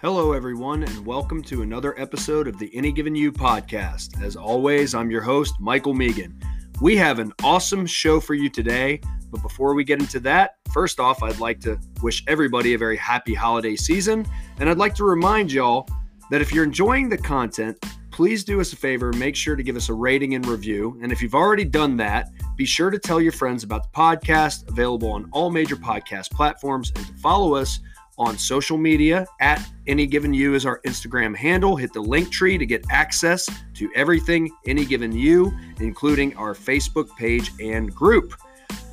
Hello, everyone, and welcome to another episode of the Any Given You podcast. As always, I'm your host, Michael Megan. We have an awesome show for you today, but before we get into that, first off, I'd like to wish everybody a very happy holiday season, and I'd like to remind y'all that if you're enjoying the content, please do us a favor, make sure to give us a rating and review. And if you've already done that, be sure to tell your friends about the podcast, available on all major podcast platforms, and to follow us on social media at any given you is our Instagram handle. Hit the link tree to get access to everything any given you, including our Facebook page and group.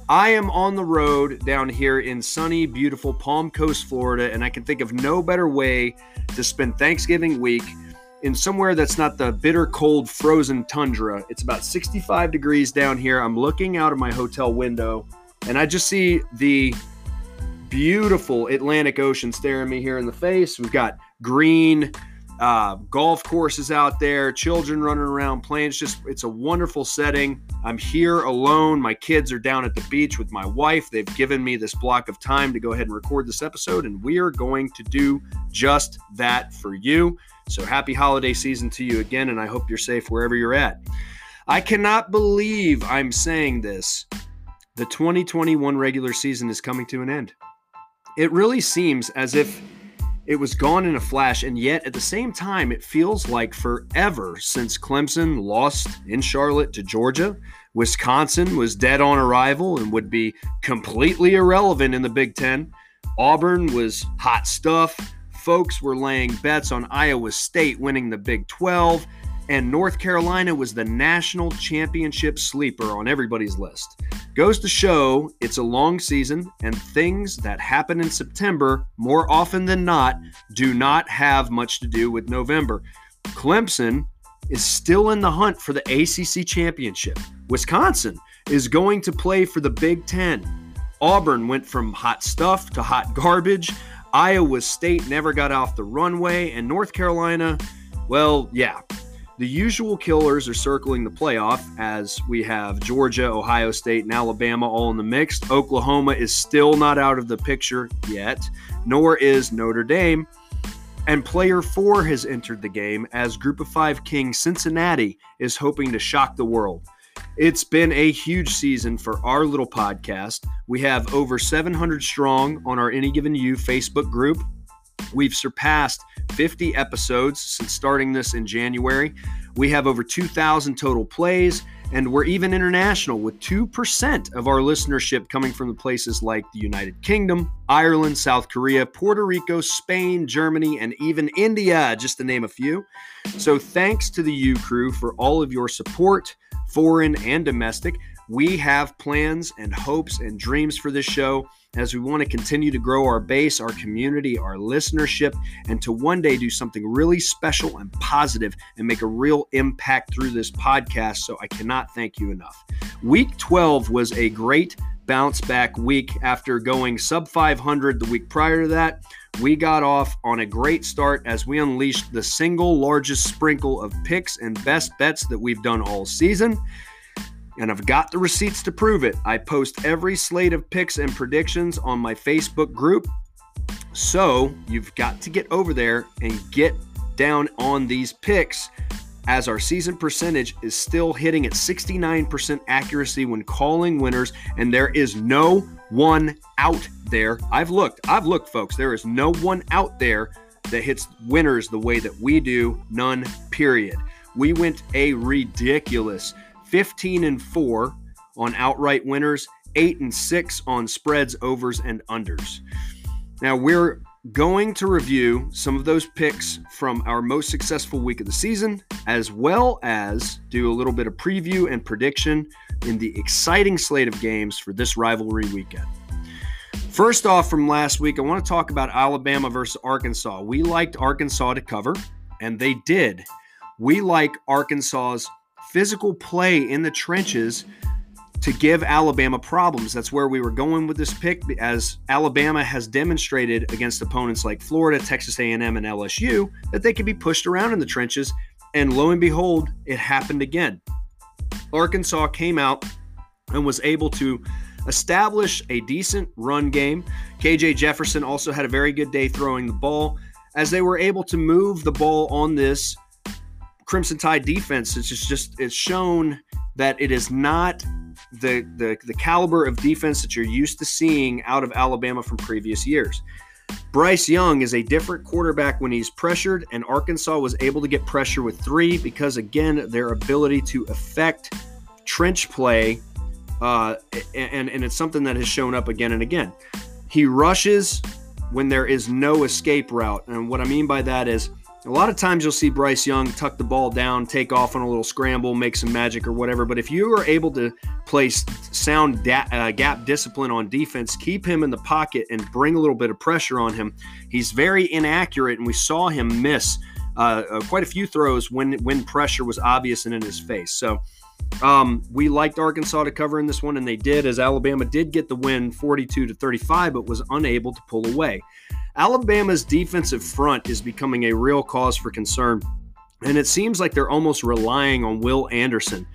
I am on the road down here in sunny, beautiful Palm Coast, Florida, and I can think of no better way to spend Thanksgiving week in somewhere that's not the bitter cold frozen tundra. It's about 65 degrees down here. I'm looking out of my hotel window and I just see the beautiful Atlantic Ocean staring me here in the face. We've got green uh, golf courses out there, children running around playing. It's just, it's a wonderful setting. I'm here alone. My kids are down at the beach with my wife. They've given me this block of time to go ahead and record this episode, and we are going to do just that for you. So happy holiday season to you again, and I hope you're safe wherever you're at. I cannot believe I'm saying this. The 2021 regular season is coming to an end it really seems as if it was gone in a flash, and yet at the same time, it feels like forever since Clemson lost in Charlotte to Georgia. Wisconsin was dead on arrival and would be completely irrelevant in the Big Ten. Auburn was hot stuff. Folks were laying bets on Iowa State winning the Big 12 and North Carolina was the national championship sleeper on everybody's list. Goes to show it's a long season, and things that happen in September, more often than not, do not have much to do with November. Clemson is still in the hunt for the ACC championship. Wisconsin is going to play for the Big Ten. Auburn went from hot stuff to hot garbage. Iowa State never got off the runway, and North Carolina, well, yeah, the usual killers are circling the playoff as we have Georgia, Ohio State, and Alabama all in the mix. Oklahoma is still not out of the picture yet, nor is Notre Dame. And player four has entered the game as Group of Five King Cincinnati is hoping to shock the world. It's been a huge season for our little podcast. We have over 700 strong on our Any Given You Facebook group. We've surpassed 50 episodes since starting this in January. We have over 2,000 total plays, and we're even international with 2% of our listenership coming from the places like the United Kingdom, Ireland, South Korea, Puerto Rico, Spain, Germany, and even India, just to name a few. So thanks to the U crew for all of your support, foreign and domestic. We have plans and hopes and dreams for this show as we want to continue to grow our base, our community, our listenership, and to one day do something really special and positive and make a real impact through this podcast. So I cannot thank you enough. Week 12 was a great bounce back week after going sub 500 the week prior to that. We got off on a great start as we unleashed the single largest sprinkle of picks and best bets that we've done all season and I've got the receipts to prove it. I post every slate of picks and predictions on my Facebook group. So you've got to get over there and get down on these picks as our season percentage is still hitting at 69% accuracy when calling winners, and there is no one out there. I've looked, I've looked, folks. There is no one out there that hits winners the way that we do, none, period. We went a ridiculous 15 and 4 on outright winners, 8 and 6 on spreads, overs, and unders. Now, we're going to review some of those picks from our most successful week of the season, as well as do a little bit of preview and prediction in the exciting slate of games for this rivalry weekend. First off, from last week, I want to talk about Alabama versus Arkansas. We liked Arkansas to cover, and they did. We like Arkansas's physical play in the trenches to give Alabama problems. That's where we were going with this pick as Alabama has demonstrated against opponents like Florida, Texas A&M and LSU that they can be pushed around in the trenches and lo and behold, it happened again. Arkansas came out and was able to establish a decent run game. KJ Jefferson also had a very good day throwing the ball. as they were able to move the ball on this Crimson Tide defense. It's just, just it's shown that it is not the, the the caliber of defense that you're used to seeing out of Alabama from previous years. Bryce Young is a different quarterback when he's pressured, and Arkansas was able to get pressure with three because, again, their ability to affect trench play, uh, and, and it's something that has shown up again and again. He rushes when there is no escape route. And what I mean by that is a lot of times you'll see Bryce Young tuck the ball down, take off on a little scramble, make some magic or whatever. But if you are able to place sound da- uh, gap discipline on defense, keep him in the pocket, and bring a little bit of pressure on him, he's very inaccurate. And we saw him miss uh, uh, quite a few throws when when pressure was obvious and in his face. So um, we liked Arkansas to cover in this one, and they did, as Alabama did get the win 42 to 35, but was unable to pull away. Alabama's defensive front is becoming a real cause for concern, and it seems like they're almost relying on Will Anderson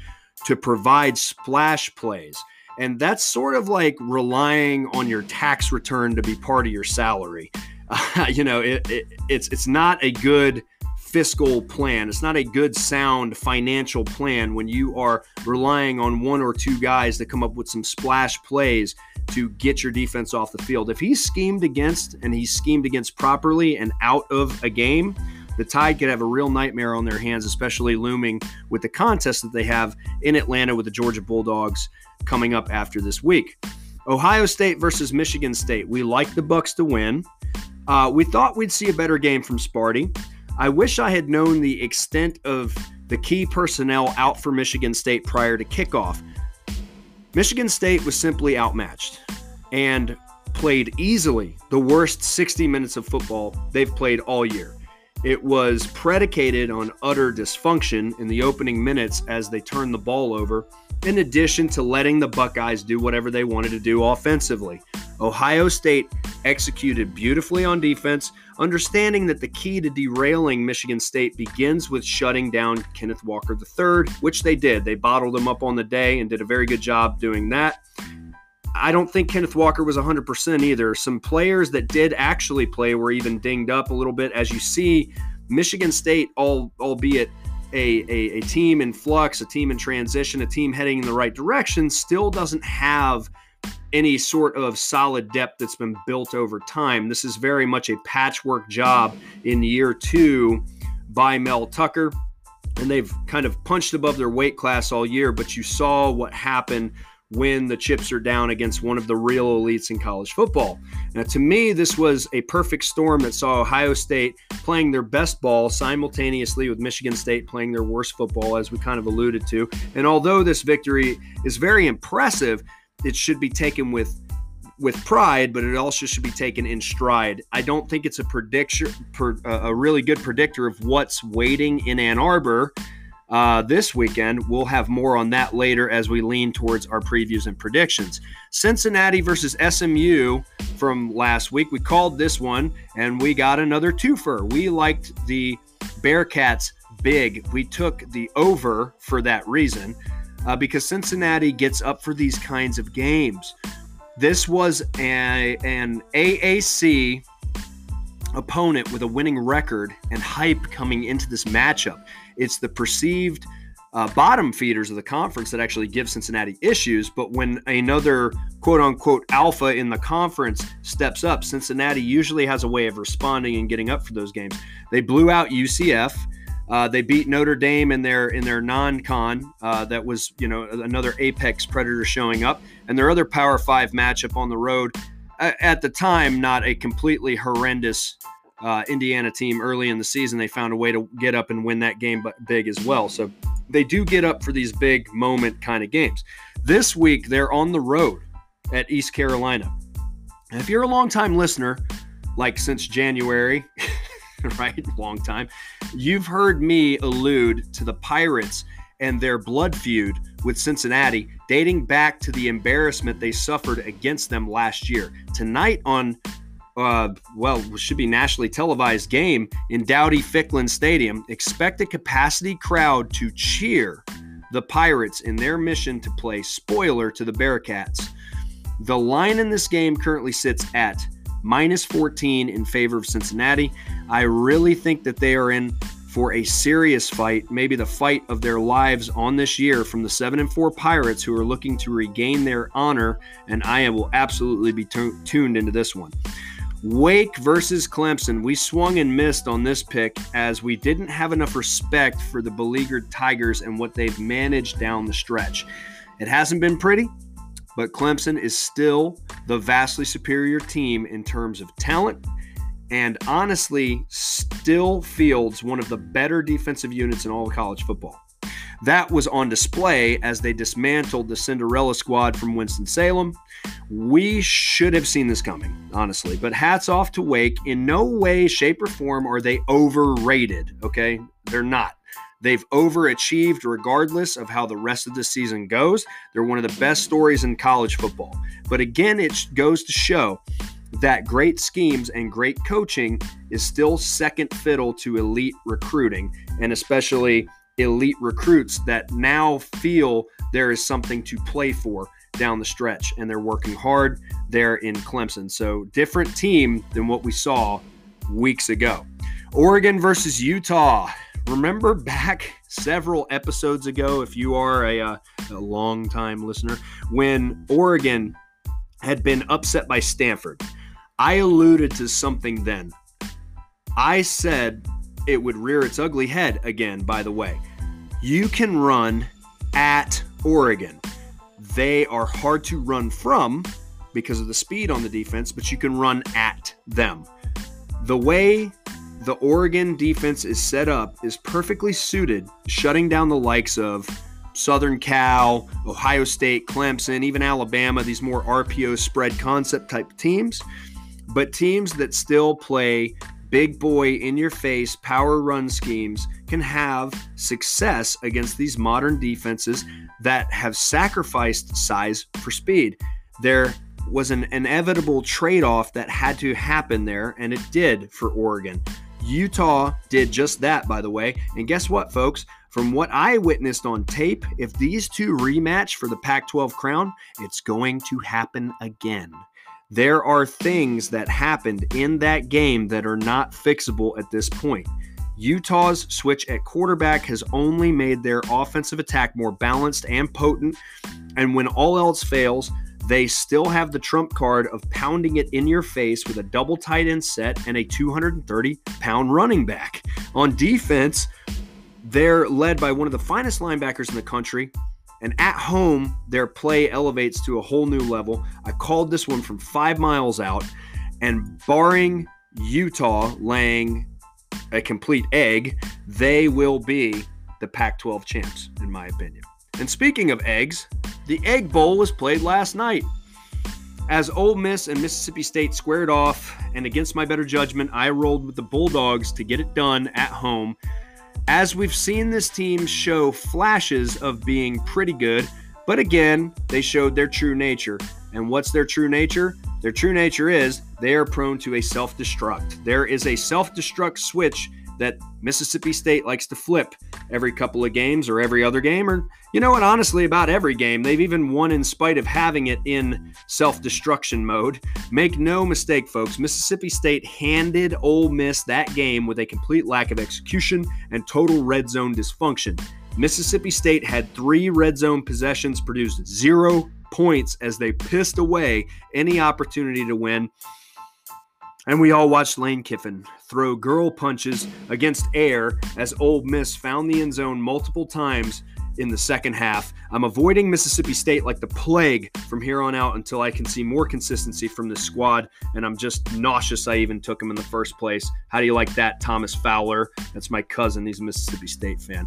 to provide splash plays. And that's sort of like relying on your tax return to be part of your salary. Uh, you know, it, it, it's it's not a good fiscal plan. It's not a good, sound financial plan when you are relying on one or two guys to come up with some splash plays to get your defense off the field. If he's schemed against and he's schemed against properly and out of a game, the Tide could have a real nightmare on their hands, especially looming with the contest that they have in Atlanta with the Georgia Bulldogs coming up after this week. Ohio State versus Michigan State. We like the Bucks to win. Uh, we thought we'd see a better game from Sparty. I wish I had known the extent of the key personnel out for Michigan State prior to kickoff. Michigan State was simply outmatched and played easily the worst 60 minutes of football they've played all year. It was predicated on utter dysfunction in the opening minutes as they turned the ball over, in addition to letting the Buckeyes do whatever they wanted to do offensively. Ohio State executed beautifully on defense, understanding that the key to derailing Michigan State begins with shutting down Kenneth Walker III, which they did. They bottled him up on the day and did a very good job doing that. I don't think Kenneth Walker was 100% either. Some players that did actually play were even dinged up a little bit. As you see, Michigan State, all, albeit a, a, a team in flux, a team in transition, a team heading in the right direction, still doesn't have – any sort of solid depth that's been built over time. This is very much a patchwork job in year two by Mel Tucker. And they've kind of punched above their weight class all year, but you saw what happened when the chips are down against one of the real elites in college football. Now, to me, this was a perfect storm that saw Ohio State playing their best ball simultaneously with Michigan State playing their worst football, as we kind of alluded to. And although this victory is very impressive, it should be taken with with pride, but it also should be taken in stride. I don't think it's a prediction, per, uh, a really good predictor of what's waiting in Ann Arbor uh, this weekend. We'll have more on that later as we lean towards our previews and predictions. Cincinnati versus SMU from last week. We called this one, and we got another twofer. We liked the Bearcats big. We took the over for that reason uh, because Cincinnati gets up for these kinds of games. This was a, an AAC opponent with a winning record and hype coming into this matchup. It's the perceived uh, bottom feeders of the conference that actually give Cincinnati issues. But when another quote unquote alpha in the conference steps up, Cincinnati usually has a way of responding and getting up for those games. They blew out UCF. Uh, they beat Notre Dame in their in their non-con. Uh, that was you know another apex predator showing up, and their other Power Five matchup on the road. At the time, not a completely horrendous uh, Indiana team early in the season. They found a way to get up and win that game, but big as well. So they do get up for these big moment kind of games. This week they're on the road at East Carolina. If you're a long-time listener, like since January. right? Long time. You've heard me allude to the Pirates and their blood feud with Cincinnati dating back to the embarrassment they suffered against them last year. Tonight on uh, well, should be nationally televised game in Dowdy Ficklen Stadium. Expect a capacity crowd to cheer the Pirates in their mission to play spoiler to the Bearcats. The line in this game currently sits at minus 14 in favor of Cincinnati. I really think that they are in for a serious fight, maybe the fight of their lives on this year from the 7 and 4 Pirates who are looking to regain their honor and I will absolutely be t- tuned into this one. Wake versus Clemson. We swung and missed on this pick as we didn't have enough respect for the beleaguered Tigers and what they've managed down the stretch. It hasn't been pretty, but Clemson is still the vastly superior team in terms of talent and honestly still fields one of the better defensive units in all of college football. That was on display as they dismantled the Cinderella squad from Winston-Salem. We should have seen this coming, honestly, but hats off to Wake. In no way, shape, or form are they overrated, okay? They're not. They've overachieved regardless of how the rest of the season goes. They're one of the best stories in college football. But again, it goes to show that great schemes and great coaching is still second fiddle to elite recruiting, and especially elite recruits that now feel there is something to play for down the stretch, and they're working hard there in Clemson. So, different team than what we saw weeks ago. Oregon versus Utah. Remember back several episodes ago, if you are a, uh, a long time listener, when Oregon had been upset by Stanford. I alluded to something then. I said it would rear its ugly head again, by the way. You can run at Oregon. They are hard to run from because of the speed on the defense, but you can run at them. The way the Oregon defense is set up is perfectly suited, shutting down the likes of Southern Cal, Ohio State, Clemson, even Alabama, these more RPO spread concept type teams but teams that still play big boy in your face power run schemes can have success against these modern defenses that have sacrificed size for speed. There was an inevitable trade off that had to happen there, and it did for Oregon. Utah did just that, by the way. And guess what, folks? From what I witnessed on tape, if these two rematch for the Pac 12 crown, it's going to happen again. There are things that happened in that game that are not fixable at this point. Utah's switch at quarterback has only made their offensive attack more balanced and potent. And when all else fails, they still have the trump card of pounding it in your face with a double tight end set and a 230 pound running back. On defense, they're led by one of the finest linebackers in the country and at home, their play elevates to a whole new level. I called this one from five miles out, and barring Utah laying a complete egg, they will be the Pac 12 champs, in my opinion. And speaking of eggs, the Egg Bowl was played last night. As Ole Miss and Mississippi State squared off, and against my better judgment, I rolled with the Bulldogs to get it done at home as we've seen this team show flashes of being pretty good, but again, they showed their true nature. And what's their true nature? Their true nature is they are prone to a self destruct. There is a self destruct switch that Mississippi State likes to flip every couple of games or every other game, or you know what, honestly, about every game. They've even won in spite of having it in self destruction mode. Make no mistake, folks, Mississippi State handed Ole Miss that game with a complete lack of execution and total red zone dysfunction. Mississippi State had three red zone possessions, produced zero points as they pissed away any opportunity to win. And we all watched Lane Kiffin throw girl punches against air as Ole Miss found the end zone multiple times in the second half. I'm avoiding Mississippi State like the plague from here on out until I can see more consistency from the squad. And I'm just nauseous I even took him in the first place. How do you like that, Thomas Fowler? That's my cousin. He's a Mississippi State fan.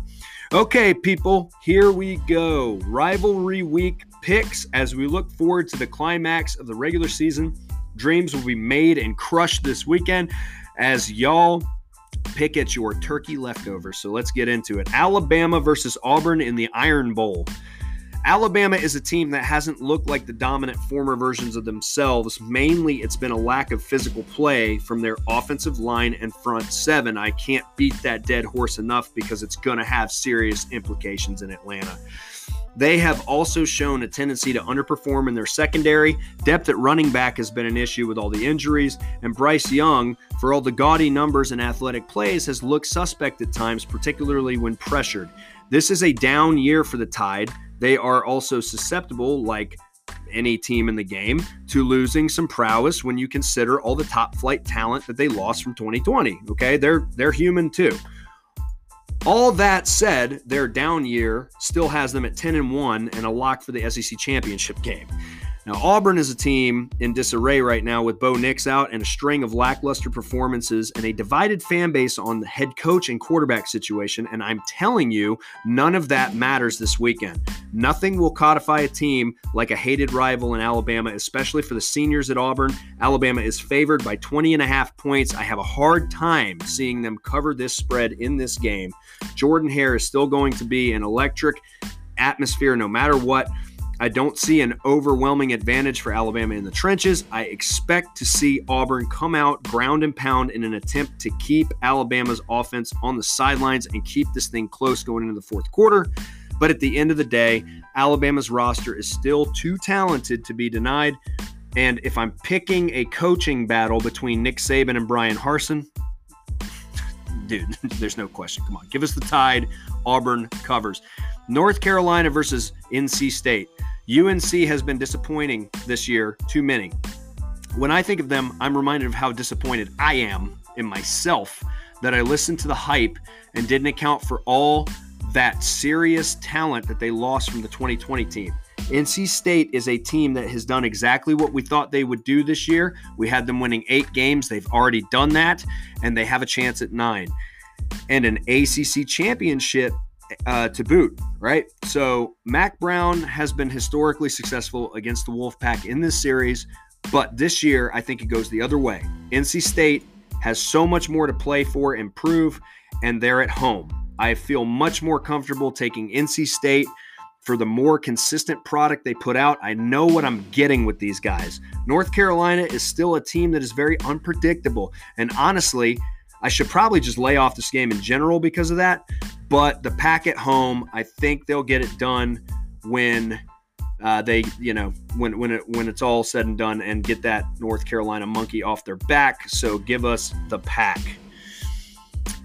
Okay, people, here we go. Rivalry week picks as we look forward to the climax of the regular season Dreams will be made and crushed this weekend as y'all pick at your turkey leftovers. So let's get into it. Alabama versus Auburn in the Iron Bowl. Alabama is a team that hasn't looked like the dominant former versions of themselves. Mainly, it's been a lack of physical play from their offensive line and front seven. I can't beat that dead horse enough because it's going to have serious implications in Atlanta. They have also shown a tendency to underperform in their secondary. Depth at running back has been an issue with all the injuries, and Bryce Young, for all the gaudy numbers and athletic plays, has looked suspect at times, particularly when pressured. This is a down year for the Tide. They are also susceptible, like any team in the game, to losing some prowess when you consider all the top flight talent that they lost from 2020. Okay, they're they're human too. All that said, their down year still has them at 10 and 1 and a lock for the SEC championship game. Now, Auburn is a team in disarray right now with Bo Nix out and a string of lackluster performances and a divided fan base on the head coach and quarterback situation. And I'm telling you, none of that matters this weekend. Nothing will codify a team like a hated rival in Alabama, especially for the seniors at Auburn. Alabama is favored by 20 and a half points. I have a hard time seeing them cover this spread in this game. Jordan Hare is still going to be an electric atmosphere no matter what. I don't see an overwhelming advantage for Alabama in the trenches. I expect to see Auburn come out ground and pound in an attempt to keep Alabama's offense on the sidelines and keep this thing close going into the fourth quarter. But at the end of the day, Alabama's roster is still too talented to be denied. And if I'm picking a coaching battle between Nick Saban and Bryan Harsin, dude, there's no question. Come on, give us the tide. Auburn covers. North Carolina versus NC State. UNC has been disappointing this year, too many. When I think of them, I'm reminded of how disappointed I am in myself that I listened to the hype and didn't account for all that serious talent that they lost from the 2020 team. NC State is a team that has done exactly what we thought they would do this year. We had them winning eight games. They've already done that, and they have a chance at nine. And an ACC championship uh, to boot, right? So Mack Brown has been historically successful against the Wolfpack in this series, but this year I think it goes the other way. NC State has so much more to play for and prove, and they're at home. I feel much more comfortable taking NC State for the more consistent product they put out. I know what I'm getting with these guys. North Carolina is still a team that is very unpredictable. And honestly, I should probably just lay off this game in general because of that. But the pack at home, I think they'll get it done when uh, they, you know, when when it when it's all said and done, and get that North Carolina monkey off their back. So give us the pack.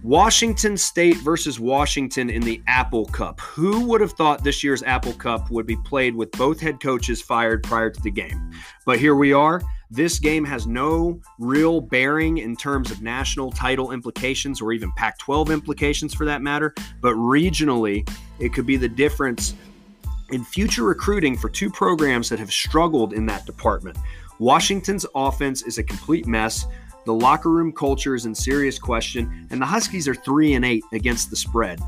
Washington State versus Washington in the Apple Cup. Who would have thought this year's Apple Cup would be played with both head coaches fired prior to the game? But here we are. This game has no real bearing in terms of national title implications or even Pac 12 implications for that matter. But regionally, it could be the difference in future recruiting for two programs that have struggled in that department. Washington's offense is a complete mess. The locker room culture is in serious question, and the Huskies are 3 and 8 against the spread.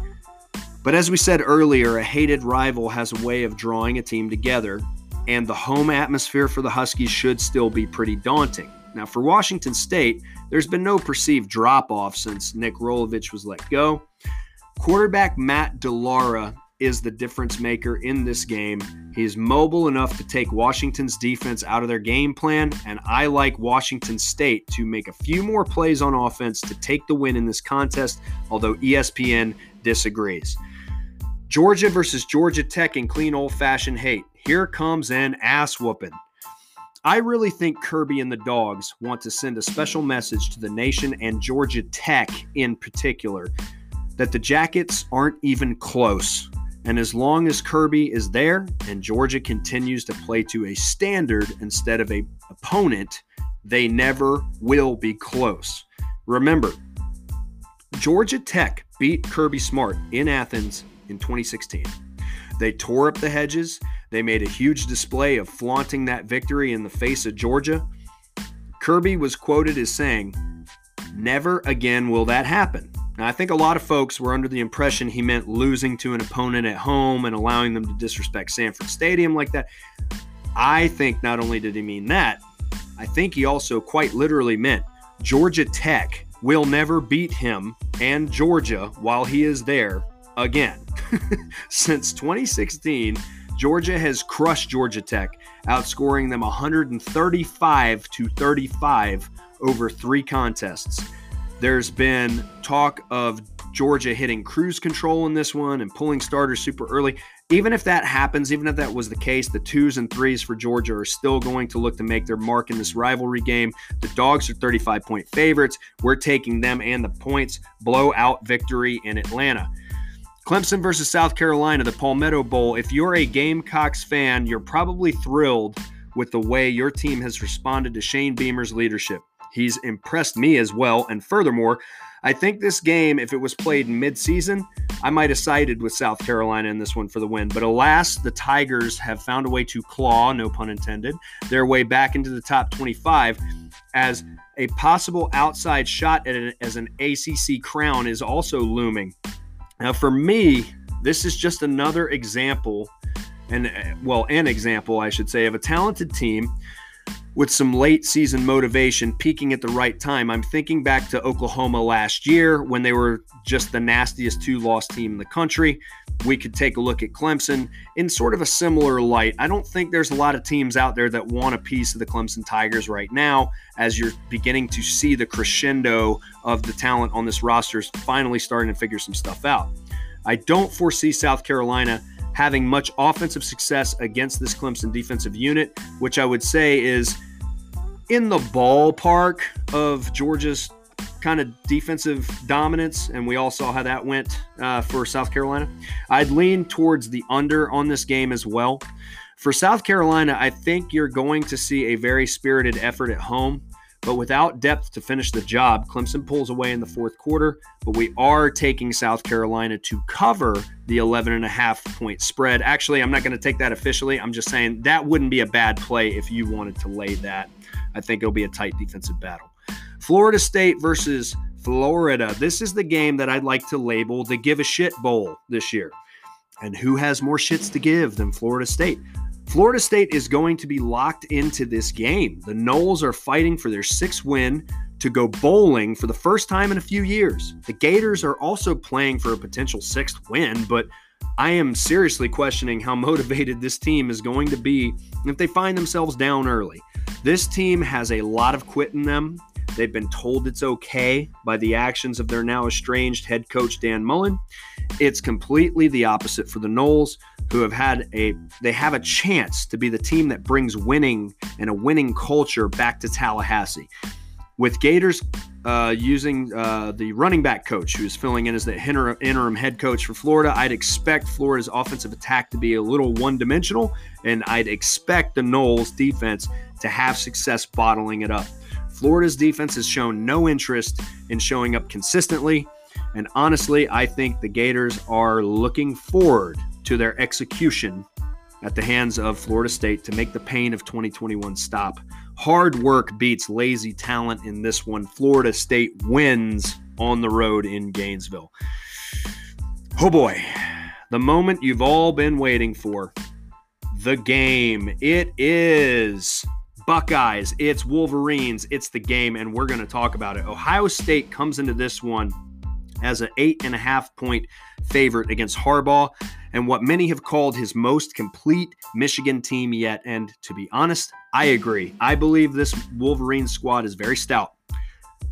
But as we said earlier, a hated rival has a way of drawing a team together, and the home atmosphere for the Huskies should still be pretty daunting. Now, for Washington State, there's been no perceived drop off since Nick Rolovich was let go. Quarterback Matt DeLaura is the difference maker in this game. He's mobile enough to take Washington's defense out of their game plan, and I like Washington State to make a few more plays on offense to take the win in this contest, although ESPN disagrees. Georgia versus Georgia Tech in clean old fashioned hate. Here comes an ass whooping. I really think Kirby and the Dogs want to send a special message to the nation and Georgia Tech in particular that the Jackets aren't even close. And as long as Kirby is there and Georgia continues to play to a standard instead of a opponent, they never will be close. Remember, Georgia Tech beat Kirby Smart in Athens in 2016. They tore up the hedges. They made a huge display of flaunting that victory in the face of Georgia. Kirby was quoted as saying, Never again will that happen. Now, I think a lot of folks were under the impression he meant losing to an opponent at home and allowing them to disrespect Sanford Stadium like that. I think not only did he mean that, I think he also quite literally meant Georgia Tech will never beat him and Georgia while he is there again. Since 2016, Georgia has crushed Georgia Tech, outscoring them 135 to 35 over three contests. There's been talk of Georgia hitting cruise control in this one and pulling starters super early. Even if that happens, even if that was the case, the twos and threes for Georgia are still going to look to make their mark in this rivalry game. The Dogs are 35 point favorites. We're taking them and the points. Blowout victory in Atlanta. Clemson versus South Carolina, the Palmetto Bowl. If you're a Gamecocks fan, you're probably thrilled with the way your team has responded to Shane Beamer's leadership. He's impressed me as well. And furthermore, I think this game, if it was played mid-season, I might have sided with South Carolina in this one for the win. But alas, the Tigers have found a way to claw, no pun intended, their way back into the top 25 as a possible outside shot at an, as an ACC crown is also looming. Now, for me, this is just another example, and well, an example, I should say, of a talented team with some late season motivation peaking at the right time. I'm thinking back to Oklahoma last year when they were just the nastiest two loss team in the country. We could take a look at Clemson in sort of a similar light. I don't think there's a lot of teams out there that want a piece of the Clemson Tigers right now as you're beginning to see the crescendo of the talent on this roster is finally starting to figure some stuff out. I don't foresee South Carolina having much offensive success against this Clemson defensive unit, which I would say is in the ballpark of Georgia's kind of defensive dominance, and we all saw how that went uh, for South Carolina. I'd lean towards the under on this game as well. For South Carolina, I think you're going to see a very spirited effort at home. But without depth to finish the job, Clemson pulls away in the fourth quarter. But we are taking South Carolina to cover the 11 and a half point spread. Actually, I'm not going to take that officially. I'm just saying that wouldn't be a bad play if you wanted to lay that. I think it'll be a tight defensive battle. Florida State versus Florida. This is the game that I'd like to label the give a shit bowl this year. And who has more shits to give than Florida State? Florida State is going to be locked into this game. The Noles are fighting for their sixth win to go bowling for the first time in a few years. The Gators are also playing for a potential sixth win, but I am seriously questioning how motivated this team is going to be if they find themselves down early. This team has a lot of quit in them. They've been told it's okay by the actions of their now estranged head coach Dan Mullen. It's completely the opposite for the Noles, who have had a they have a chance to be the team that brings winning and a winning culture back to Tallahassee. With Gators uh, using uh, the running back coach who's filling in as the interim head coach for Florida, I'd expect Florida's offensive attack to be a little one dimensional, and I'd expect the Noles defense to have success bottling it up. Florida's defense has shown no interest in showing up consistently. And honestly, I think the Gators are looking forward to their execution at the hands of Florida State to make the pain of 2021 stop. Hard work beats lazy talent in this one. Florida State wins on the road in Gainesville. Oh boy, the moment you've all been waiting for. The game. It is Buckeyes, it's Wolverines, it's the game, and we're going to talk about it. Ohio State comes into this one as an eight and a half point favorite against Harbaugh and what many have called his most complete Michigan team yet. And to be honest, I agree. I believe this Wolverine squad is very stout.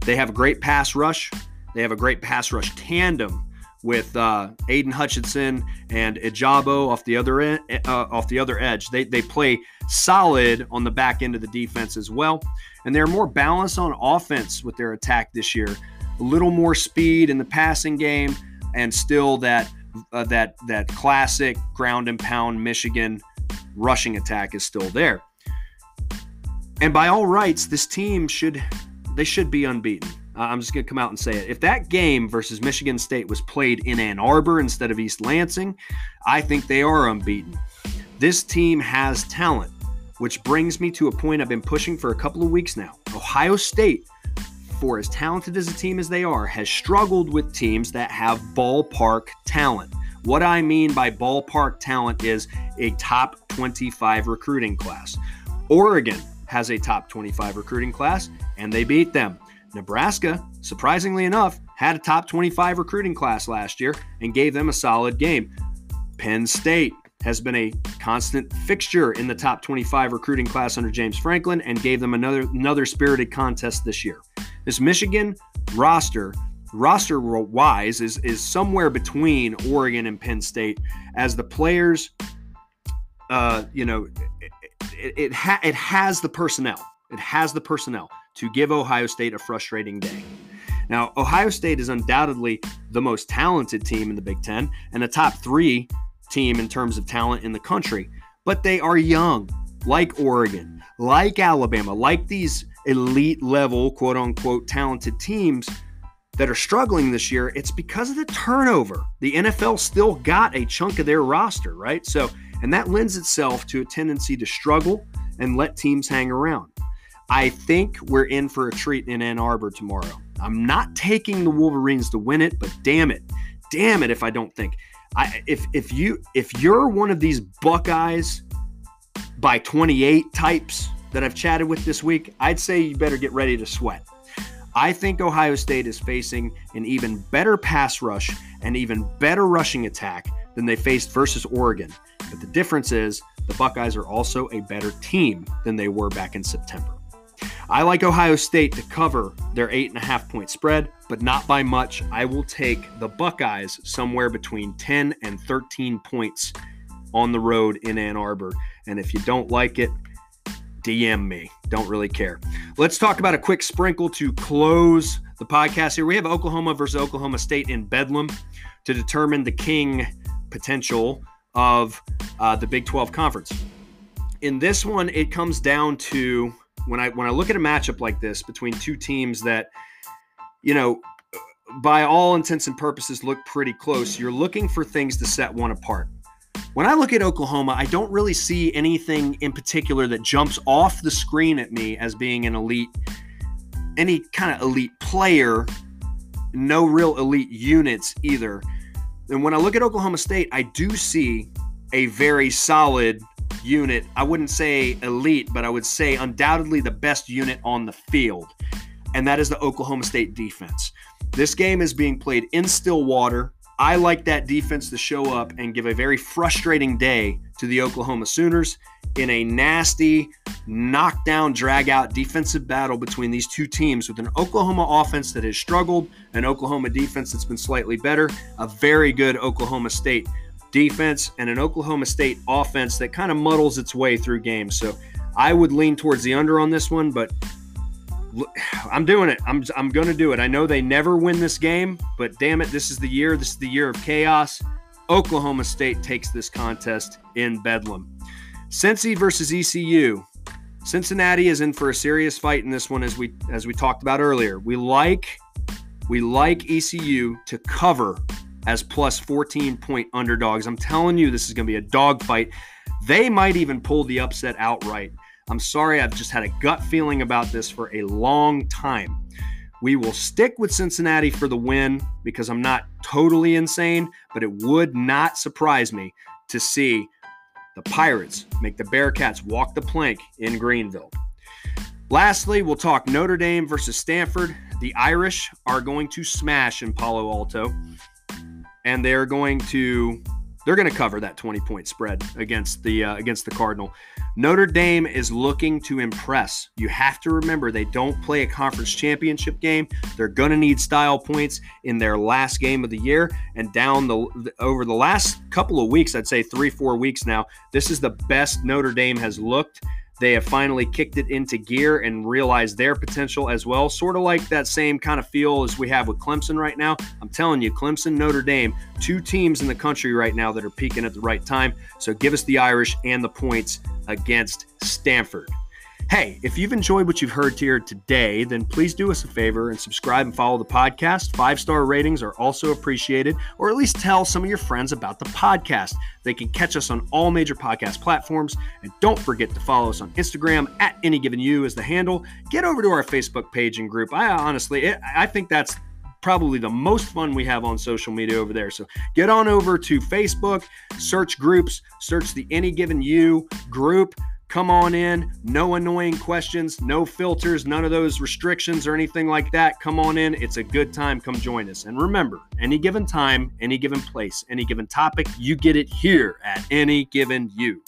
They have a great pass rush. They have a great pass rush tandem with uh, Aidan Hutchinson and Ojabo off the other end, uh, off the other edge. They they play solid on the back end of the defense as well, and they're more balanced on offense with their attack this year. A little more speed in the passing game, and still that uh, that that classic ground and pound Michigan rushing attack is still there. And by all rights, this team should they should be unbeaten. Uh, I'm just going to come out and say it. If that game versus Michigan State was played in Ann Arbor instead of East Lansing, I think they are unbeaten. This team has talent, which brings me to a point I've been pushing for a couple of weeks now. Ohio State for as talented as a team as they are, has struggled with teams that have ballpark talent. What I mean by ballpark talent is a top 25 recruiting class. Oregon has a top 25 recruiting class, and they beat them. Nebraska, surprisingly enough, had a top 25 recruiting class last year and gave them a solid game. Penn State has been a constant fixture in the top 25 recruiting class under James Franklin and gave them another another spirited contest this year. This Michigan roster roster wise is is somewhere between Oregon and Penn State as the players uh, you know it it, ha- it has the personnel it has the personnel to give Ohio State a frustrating day. Now, Ohio State is undoubtedly the most talented team in the Big 10 and a top 3 team in terms of talent in the country, but they are young, like Oregon, like Alabama, like these elite level, quote unquote, talented teams that are struggling this year, it's because of the turnover. The NFL still got a chunk of their roster, right? So, and that lends itself to a tendency to struggle and let teams hang around. I think we're in for a treat in Ann Arbor tomorrow. I'm not taking the Wolverines to win it, but damn it, damn it if I don't think. I if if you if you're one of these Buckeyes by 28 types that I've chatted with this week, I'd say you better get ready to sweat. I think Ohio State is facing an even better pass rush and even better rushing attack than they faced versus Oregon. But the difference is the Buckeyes are also a better team than they were back in September. I like Ohio State to cover their eight and a half point spread, but not by much. I will take the Buckeyes somewhere between 10 and 13 points on the road in Ann Arbor. And if you don't like it, DM me. Don't really care. Let's talk about a quick sprinkle to close the podcast here. We have Oklahoma versus Oklahoma State in Bedlam to determine the king potential of uh, the Big 12 conference. In this one, it comes down to when I when I look at a matchup like this between two teams that, you know, by all intents and purposes look pretty close, you're looking for things to set one apart. When I look at Oklahoma, I don't really see anything in particular that jumps off the screen at me as being an elite, any kind of elite player, no real elite units either. And when I look at Oklahoma State, I do see a very solid unit. I wouldn't say elite, but I would say undoubtedly the best unit on the field. And that is the Oklahoma State defense. This game is being played in Stillwater. I like that defense to show up and give a very frustrating day to the Oklahoma Sooners in a nasty, knockdown, drag out defensive battle between these two teams with an Oklahoma offense that has struggled, an Oklahoma defense that's been slightly better, a very good Oklahoma State defense, and an Oklahoma State offense that kind of muddles its way through games. So I would lean towards the under on this one, but I'm doing it. I'm, I'm going to do it. I know they never win this game, but damn it, this is the year. This is the year of chaos. Oklahoma State takes this contest in Bedlam. Cincy versus ECU. Cincinnati is in for a serious fight in this one, as we as we talked about earlier. We like we like ECU to cover as plus 14 point underdogs. I'm telling you, this is going to be a dogfight. They might even pull the upset outright. I'm sorry, I've just had a gut feeling about this for a long time. We will stick with Cincinnati for the win because I'm not totally insane, but it would not surprise me to see the Pirates make the Bearcats walk the plank in Greenville. Lastly, we'll talk Notre Dame versus Stanford. The Irish are going to smash in Palo Alto and they're going to they're going to cover that 20 point spread against the uh, against the Cardinal. Notre Dame is looking to impress. You have to remember they don't play a conference championship game. They're going to need style points in their last game of the year and down the over the last couple of weeks, I'd say 3-4 weeks now, this is the best Notre Dame has looked they have finally kicked it into gear and realized their potential as well. Sort of like that same kind of feel as we have with Clemson right now. I'm telling you, Clemson, Notre Dame, two teams in the country right now that are peaking at the right time. So give us the Irish and the points against Stanford. Hey, if you've enjoyed what you've heard here today, then please do us a favor and subscribe and follow the podcast. Five star ratings are also appreciated, or at least tell some of your friends about the podcast. They can catch us on all major podcast platforms. And don't forget to follow us on Instagram at any given you as the handle. Get over to our Facebook page and group. I honestly, I think that's probably the most fun we have on social media over there. So get on over to Facebook, search groups, search the Any Given You group. Come on in. No annoying questions, no filters, none of those restrictions or anything like that. Come on in. It's a good time. Come join us. And remember, any given time, any given place, any given topic, you get it here at any given you.